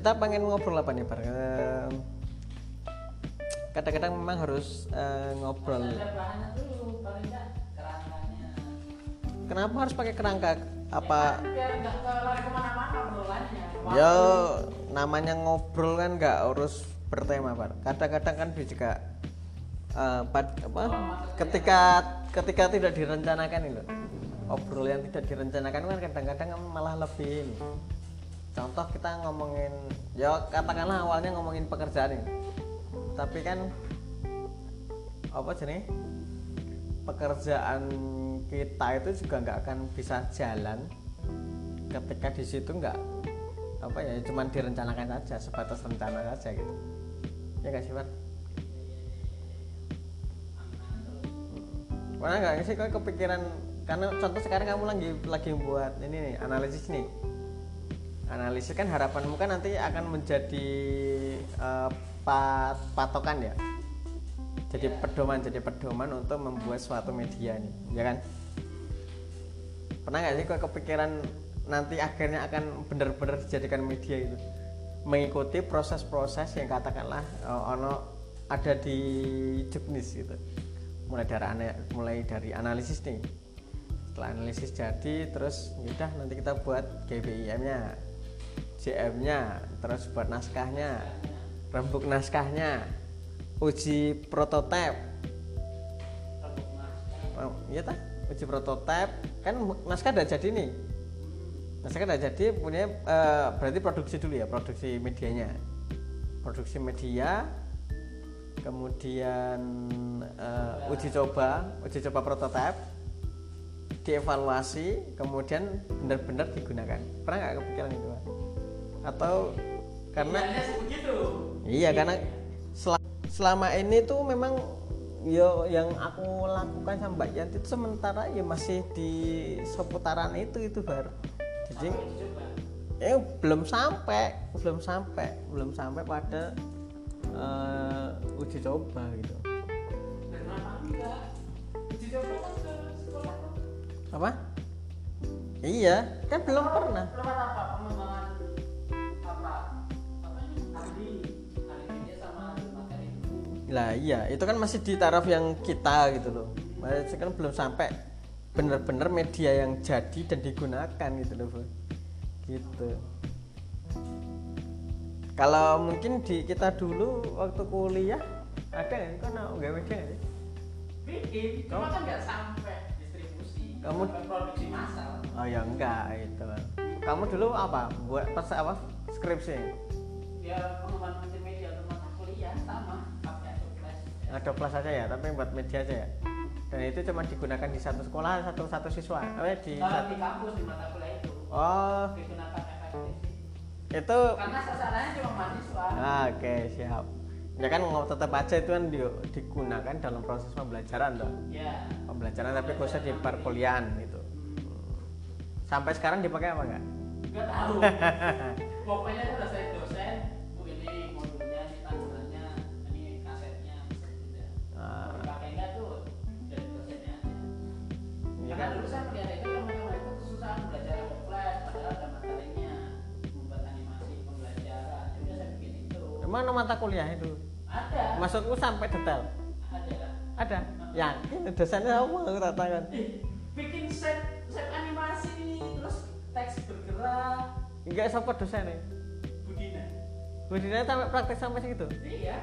kita pengen ngobrol apa nih? Eh, kadang-kadang memang harus eh, ngobrol. Dulu, kenapa harus pakai kerangka? Apa? Biar enggak lari ke mana-mana obrolannya. ya namanya ngobrol kan nggak harus bertema Bar. kadang-kadang kan juga pad- apa? Ketika ketika tidak direncanakan itu obrol yang tidak direncanakan kan kadang-kadang kan malah lebih ini contoh kita ngomongin ya katakanlah awalnya ngomongin pekerjaan ini. Tapi kan apa jenis pekerjaan kita itu juga nggak akan bisa jalan ketika di situ nggak apa ya cuman direncanakan saja sebatas rencana saja gitu. Ya nggak sih Pak? Mana nggak sih kau kepikiran karena contoh sekarang kamu lagi lagi buat ini nih analisis nih analisis kan harapanmu kan nanti akan menjadi eh, pat- patokan ya? Jadi pedoman jadi pedoman untuk membuat suatu media nih ya kan? Pernah nggak sih kau kepikiran nanti akhirnya akan benar-benar dijadikan media itu mengikuti proses-proses yang katakanlah eh, ono ada di juknis gitu. Mulai dari mulai dari analisis nih. Setelah analisis jadi terus udah nanti kita buat GBIM nya CM nya terus buat naskahnya rembuk naskahnya uji prototipe Oh, iya tak uji prototipe kan naskah udah jadi nih. Naskah udah jadi punya eh, berarti produksi dulu ya produksi medianya. Produksi media kemudian eh, uji coba uji coba prototipe dievaluasi kemudian benar-benar digunakan. Pernah nggak kepikiran itu Pak? Atau karena sih begitu. Iya karena sel- selama ini tuh memang yo yang aku lakukan sama Mbak Yanti itu sementara ya masih di seputaran itu itu baru. Jadi eh belum sampai, belum sampai, belum sampai pada eh, uji coba gitu. Uji coba kan ke sekolah tuh. Apa? Iya, kan belum pernah. Apa? Lah iya, itu kan masih di taraf yang kita gitu loh. Masih kan belum sampai benar-benar media yang jadi dan digunakan gitu loh, Bu. Gitu. Kalau mungkin di kita dulu waktu kuliah ada nggak sih kan nggak media nggak sih? Bikin, cuma kan nggak sampai distribusi. Kamu- produksi massal. Oh ya enggak itu. Kamu dulu apa? Buat pas apa? Skripsi. Ya pengembangan Ada kelas aja ya, tapi buat media aja ya. Dan itu cuma digunakan di satu sekolah satu satu siswa. Oh, ya, di satu. di kampus di mata kuliah itu Oh, digunakan efektif. itu Karena sasarannya cuma mahasiswa. Ah, Oke, siap. Ya kan nggak tetap aja itu kan di- digunakan dalam proses pembelajaran toh. Ya. Pembelajaran tapi khususnya di perkuliahan gitu. Sampai sekarang dipakai apa enggak? Enggak tahu. Pokoknya udah saya dosen, Mana mata kuliah itu? Ada. Maksudku sampai detail. Ada. Ada. Yakin dosennya apa aku tak tahu. Eh, bikin set set animasi terus teks bergerak Enggak siapa dosennya. Budina Budina sampai praktek sampai segitu. iya.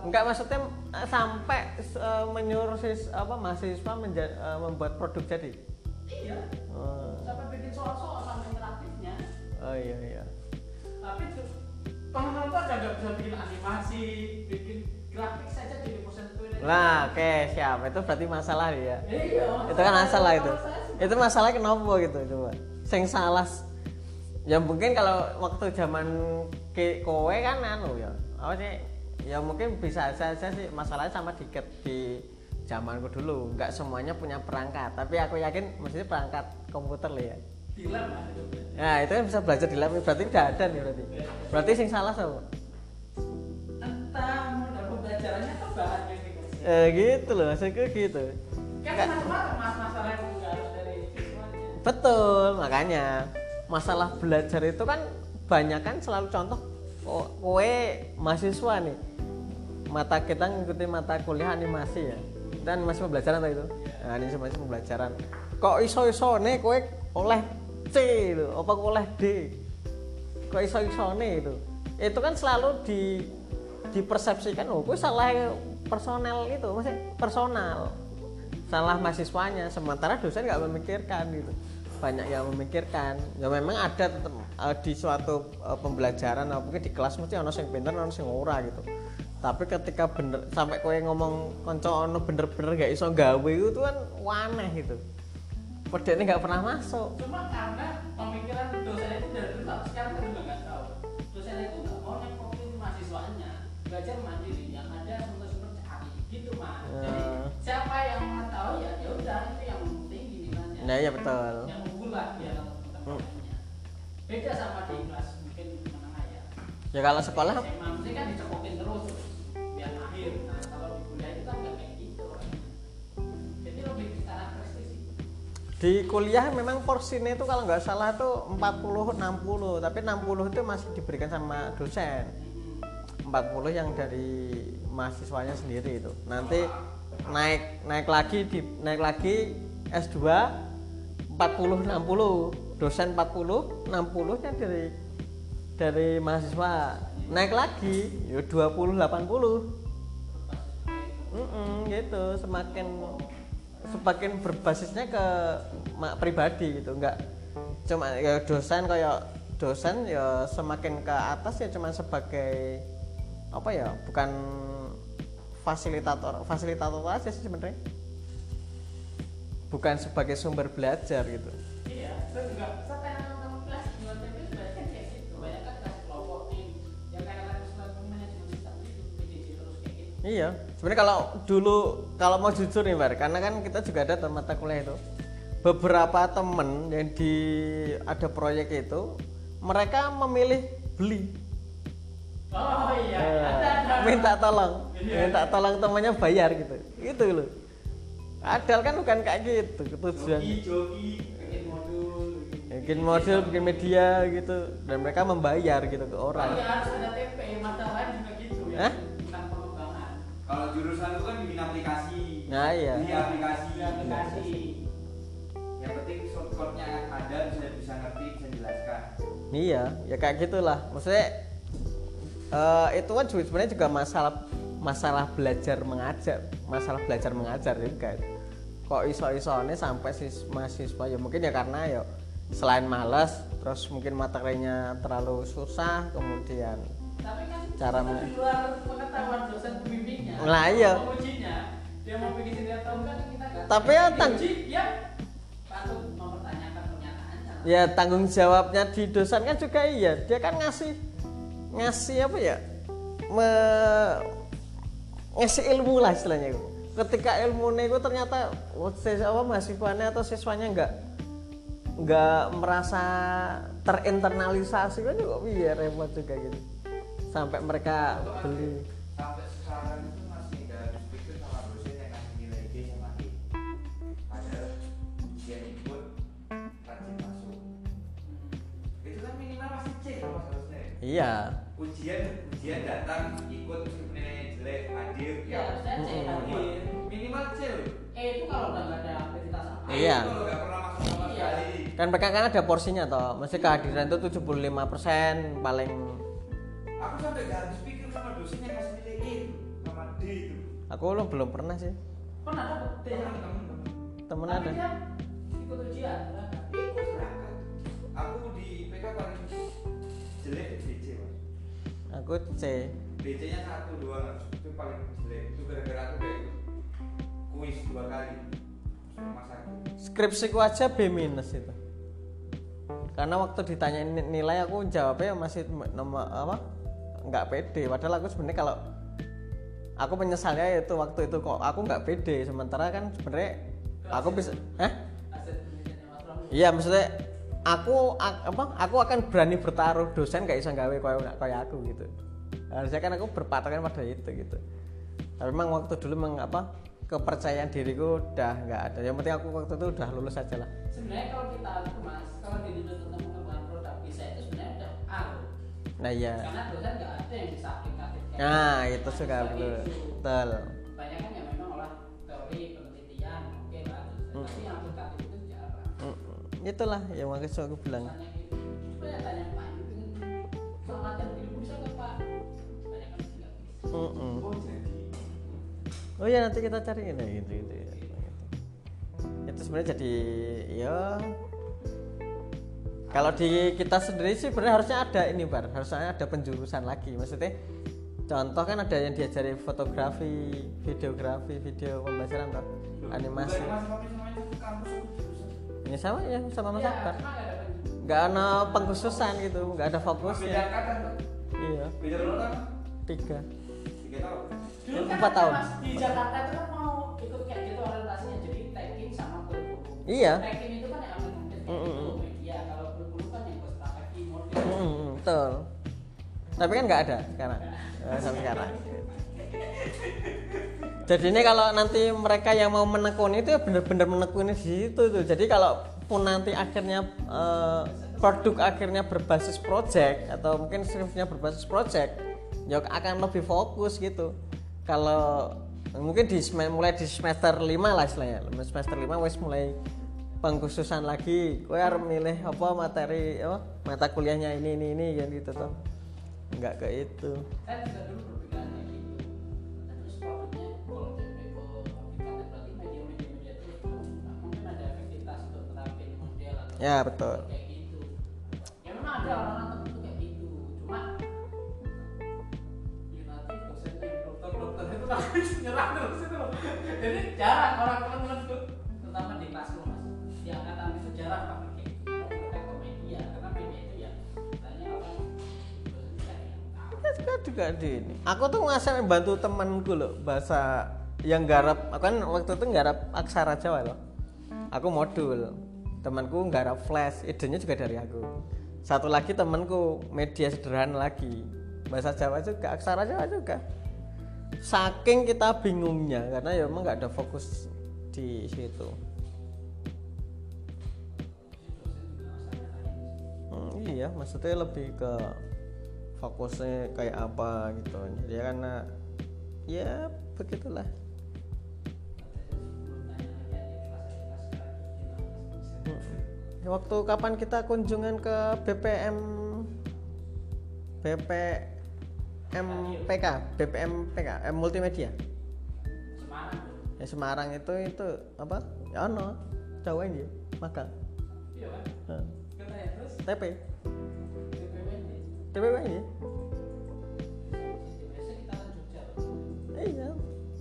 Enggak maksudnya eh, sampai eh, menyuruh sis, apa mahasiswa menja- eh, membuat produk jadi. iya Oh, sampai bikin soal-soal sama interaktifnya oh iya iya. Ada nggak bisa bikin animasi bikin grafik saja jadi posen Twitter Nah, oke, siap. Itu berarti masalah ya. iya Itu kan masalah itu. Itu masalah kenapa gitu coba. Sing salah ya mungkin kalau waktu zaman ke kowe kan anu ya. Apa sih? Ya mungkin bisa saja sih masalahnya sama dikit di zamanku dulu. Enggak semuanya punya perangkat, tapi aku yakin mesti perangkat komputer lah ya. Di lab Nah, itu kan bisa belajar di lab, berarti tidak ada nih berarti. Berarti sing salah sama. entah modal pembelajarannya atau bahannya gitu Eh gitu loh, maksudku gitu. kan mas masalah harus dari siswanya. Betul, makanya. Masalah belajar itu kan banyak kan selalu contoh ko- kowe mahasiswa nih. Mata kita ngikutin mata kuliah animasi ya. Dan masih pembelajaran tadi itu? Nah, ini masih pembelajaran. Kok iso iso nih kowe oleh C itu apa kowe oleh D? Kok iso iso nih itu? Itu kan selalu di dipersepsikan oh kowe salah personel itu? Maksudnya personal. Salah mahasiswanya sementara dosen nggak memikirkan gitu. Banyak yang memikirkan. Ya memang ada eh, di suatu eh, pembelajaran apa mungkin di kelas mesti ono sing pinter ono sing ora gitu. Tapi ketika bener sampai kowe ngomong konco ono bener-bener gak iso gawe itu kan waneh gitu Ini nggak pernah masuk. Cuma karena pemikiran dosen itu dari dulu sampai sekarang kan juga nggak tahu. Dosen itu nggak mau nengkokin mahasiswanya belajar mandiri. Yang ada sumber-sumber cari. Gitu mah jadi Hmm. siapa yang mau tahu ya ya udah itu yang penting nilainya nah iya betul. Yang unggul lah biar teman-temannya. Beda sama di kelas mungkin menengah ya. Ya kalau sekolah? SMA mesti kan dicokokin terus di kuliah memang porsinya itu kalau nggak salah tuh 40 60 tapi 60 itu masih diberikan sama dosen. 40 yang dari mahasiswanya sendiri itu. Nanti naik naik lagi di naik lagi S2 40 60 dosen 40 60 nya dari dari mahasiswa. Naik lagi ya 20 80 Mm-mm, gitu. Semakin semakin berbasisnya ke pribadi gitu nggak cuma ya dosen kayak dosen ya semakin ke atas ya cuma sebagai apa ya bukan fasilitator fasilitator aja sih sebenarnya bukan sebagai sumber belajar gitu Iya, terus juga kelas sebenarnya kayak gitu. Banyak kan kelas kelompok tim yang kayak kata kelas manajemen sistem itu PJJ terus kayak gitu. Iya, sebenarnya kalau dulu kalau mau jujur nih Bar, karena kan kita juga ada mata kuliah itu. Beberapa temen yang di ada proyek itu, mereka memilih beli. Oh iya, Eh, ada ada. minta tolong, Iya. minta tolong temannya bayar gitu. Itu loh. Padahal kan bukan kayak gitu tujuan. Joki, joki, bikin modul. Bikin model, bikin media gitu, dan mereka membayar gitu ke orang. iya harus ada TP, mata lain juga gitu ya. Hah? Tentang pengembangan. Kalau jurusan itu kan bikin aplikasi. Nah, iya. Bikin aplikasi. Aplikasi. Yang penting shortcutnya ada bisa bisa ngerti bisa jelaskan. Iya, ya kayak gitulah. Maksudnya eh, itu kan juga sebenarnya juga masalah masalah belajar mengajar, masalah belajar mengajar juga. Kok iso-isone sampai sis mahasiswa ya mungkin ya karena ya selain malas, terus mungkin materinya terlalu susah, kemudian Tapi kan Cara di luar pengetahuan dosen pembimbingnya. Lah, iya. Dia mau bikin sendiri atau enggak kan kita enggak. Tapi ya, ya. Ya tanggung jawabnya di dosen kan juga iya, dia kan ngasih ngasih apa ya? Me- ngasih ilmu lah istilahnya itu. Ketika ilmu itu ternyata oh, apa mahasiswanya atau siswanya enggak nggak merasa terinternalisasi kan juga iya repot juga gitu sampai mereka beli Sampai sekarang itu iya Ujian ujian datang ikut meskipun nilainya jelek hadir Ya, harusnya C hadir. minimal C loh. E itu kalau nggak ada aktivitas apa. Iya. Kalau nggak pernah masuk sama Iya. sekali. kan mereka kan ada porsinya toh mesti kehadiran itu 75% paling Aku sampai nggak habis pikir sama dosen yang ngasih nilai E itu, sama D itu. aku lo belum pernah sih Pernah dapet D Temen temen temen. temen Tapi ada ikut ujian. Ikut berangkat. Aku di IPK paling jelek mas. Aku C. DC nya satu dua itu paling jelek. Itu gara-gara aku kayak kuis dua kali. Rumah sakit. skripsiku aja B minus itu. Karena waktu ditanyain ni- nilai aku jawabnya masih nomor apa? Nggak pede. Padahal aku sebenarnya kalau aku menyesalnya itu waktu itu kok aku nggak pede. Sementara kan sebenarnya aku bisa eh iya maksudnya aku apa aku akan berani bertaruh dosen gak bisa gawe kayak kayak aku gitu harusnya kan aku berpatokan pada itu gitu tapi memang waktu dulu memang apa kepercayaan diriku udah nggak ada yang penting aku waktu itu udah lulus aja lah Sebenarnya kalau kita mas, kalau di dunia tentang pengembangan produk bisa itu sebenarnya udah A loh. nah iya karena dosen nggak ada yang bisa aplikatif kayak nah gitu. itu suka Kayak betul gitu. betul banyak kan ya memang olah teori penelitian oke lah Hmm. tapi yang aplikatif itulah yang makanya aku bilang. Gitu bisa Mm-mm. Oh ya nanti kita cari ini gitu gitu ya. itu sebenarnya jadi ya. Kalau di kita sendiri sih sebenarnya harusnya ada ini bar. Harusnya ada penjurusan lagi. Maksudnya contoh kan ada yang diajari fotografi videografi video pembelajaran animasi Ini sama ya sama Mas ya Akbar nggak ada pengkhususan gitu nggak ada fokusnya iya tiga Tiga tahun. Dulu kan Empat ada, tahun. Mas, di Jakarta itu kan mau ikut kayak gitu orientasinya jadi tekin sama kurikulum. Iya. Tekin itu kan yang Mm, mm, gitu mm. media. Kalau kurikulum kan yang strategi model. Mm, betul tapi kan nggak ada sekarang Eh, sampai sekarang jadi ini kalau nanti mereka yang mau menekuni itu ya benar-benar menekuni di situ tuh jadi kalau pun nanti akhirnya eh, produk akhirnya berbasis project atau mungkin skripsinya berbasis project ya akan lebih fokus gitu. Kalau mungkin di mulai di semester 5 lah istilahnya. Semester 5 wes mulai pengkhususan lagi. Kowe harus milih apa materi apa mata kuliahnya ini ini ini gitu tuh nggak ke itu. Dulu ya betul kayak gitu. Ya memang ada orang-orang tertentu kayak gitu. Cuma ya nanti dosennya yang dokter-dokter itu kan nyerah terus itu loh. Jadi jarang orang teman-teman itu terutama di kelas lu mas. Di angkatan itu jarang pakai kayak gitu. Kalau Mereka ke media karena media itu ya tanya apa ya juga di ini aku tuh ngasih bantu temanku loh bahasa yang garap aku kan waktu itu garap aksara Jawa loh aku modul temanku garap flash idenya juga dari aku. Satu lagi temanku media sederhana lagi. Bahasa Jawa juga aksara Jawa juga. Saking kita bingungnya karena ya emang nggak ada fokus di situ. Hmm, iya maksudnya lebih ke fokusnya kayak apa gitu. Jadi karena ya begitulah waktu kapan kita kunjungan ke BPM BPM PK BPM PK eh, multimedia? Semarang. Ya Semarang itu itu apa? Ya ono. Jawa ini magang Iya kan? Terus? TP. TPW ini iya.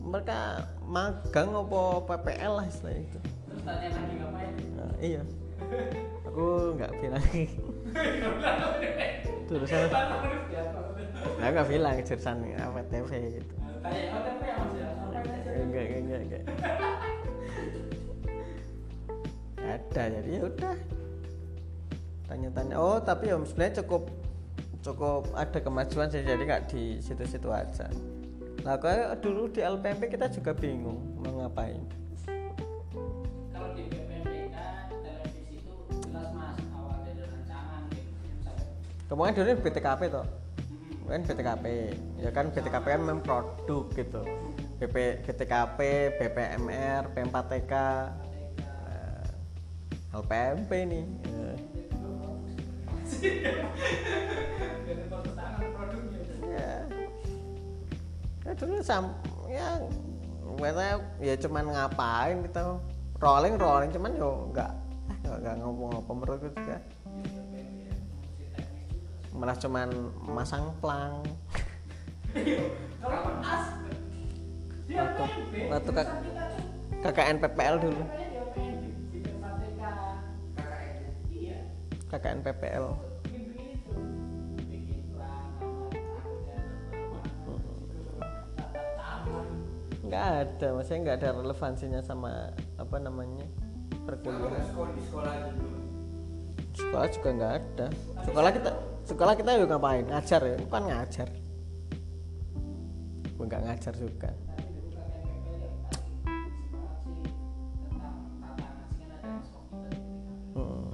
Mereka magang apa PPL lah istilah itu. Terus tanya lagi ngapain? Nah, iya aku nggak bilang. Jurusan nah, nggak bilang jurusan apa TV gitu. Enggak enggak, enggak. ada jadi ya udah. Tanya-tanya. Oh tapi ya sebenarnya cukup cukup ada kemajuan sih jadi nggak di situ-situ aja. Lah kayak dulu di LPMP kita juga bingung mau ngapain kan dulu BTKP toh. Kan BTKP ya kan BTKP kan memang produk gitu. BP BTKP BPMR P4TK nah, LPMP nih Eh, ya. Ya dulu sam ya kita ya cuman ngapain kita rolling rolling cuman yo nggak nggak nggak ngomong-ngomong menurutku juga malah cuman masang plang. Waktu- waktu kak- KKN PPL dulu. KKN. iya. KKN PPL nggak ada maksudnya nggak ada relevansinya sama apa namanya perkuliahan. Nggak sekolah di sekolah dulu. sekolah juga nggak ada. Sekolah kita sekolah kita juga ngapain ngajar ya bukan ngajar nggak ngajar juga hmm.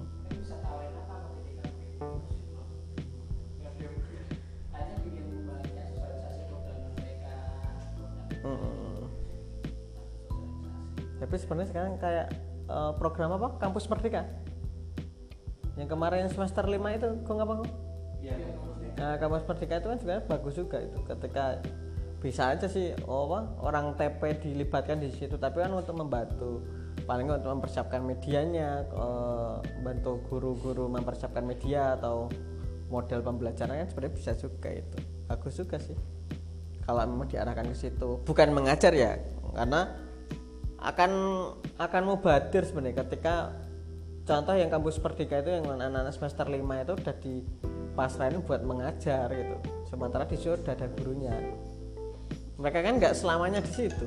Tapi sebenarnya sekarang kayak uh, program apa? Kampus Merdeka. Yang kemarin semester 5 itu kok ngapa kok? Iya. Nah, kampus merdeka itu kan sebenarnya bagus juga itu. Ketika bisa aja sih oh, orang TP dilibatkan di situ. Tapi kan untuk membantu paling untuk mempersiapkan medianya eh, bantu guru-guru mempersiapkan media atau model pembelajaran kan sebenarnya bisa juga itu. Bagus juga sih. Kalau memang diarahkan ke situ. Bukan mengajar ya karena akan akan mubadir sebenarnya. Ketika contoh yang kampus Merdeka itu yang anak-anak semester 5 itu udah dipasrahin buat mengajar gitu sementara di udah ada gurunya. Mereka kan nggak selamanya di situ.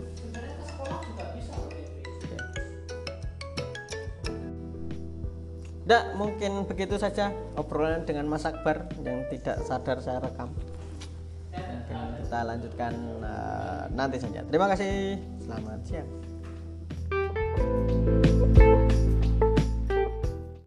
Nggak, mungkin begitu saja obrolan dengan Mas Akbar yang tidak sadar saya rekam. Mungkin kita lanjutkan eh, nanti saja. Terima kasih. Selamat siang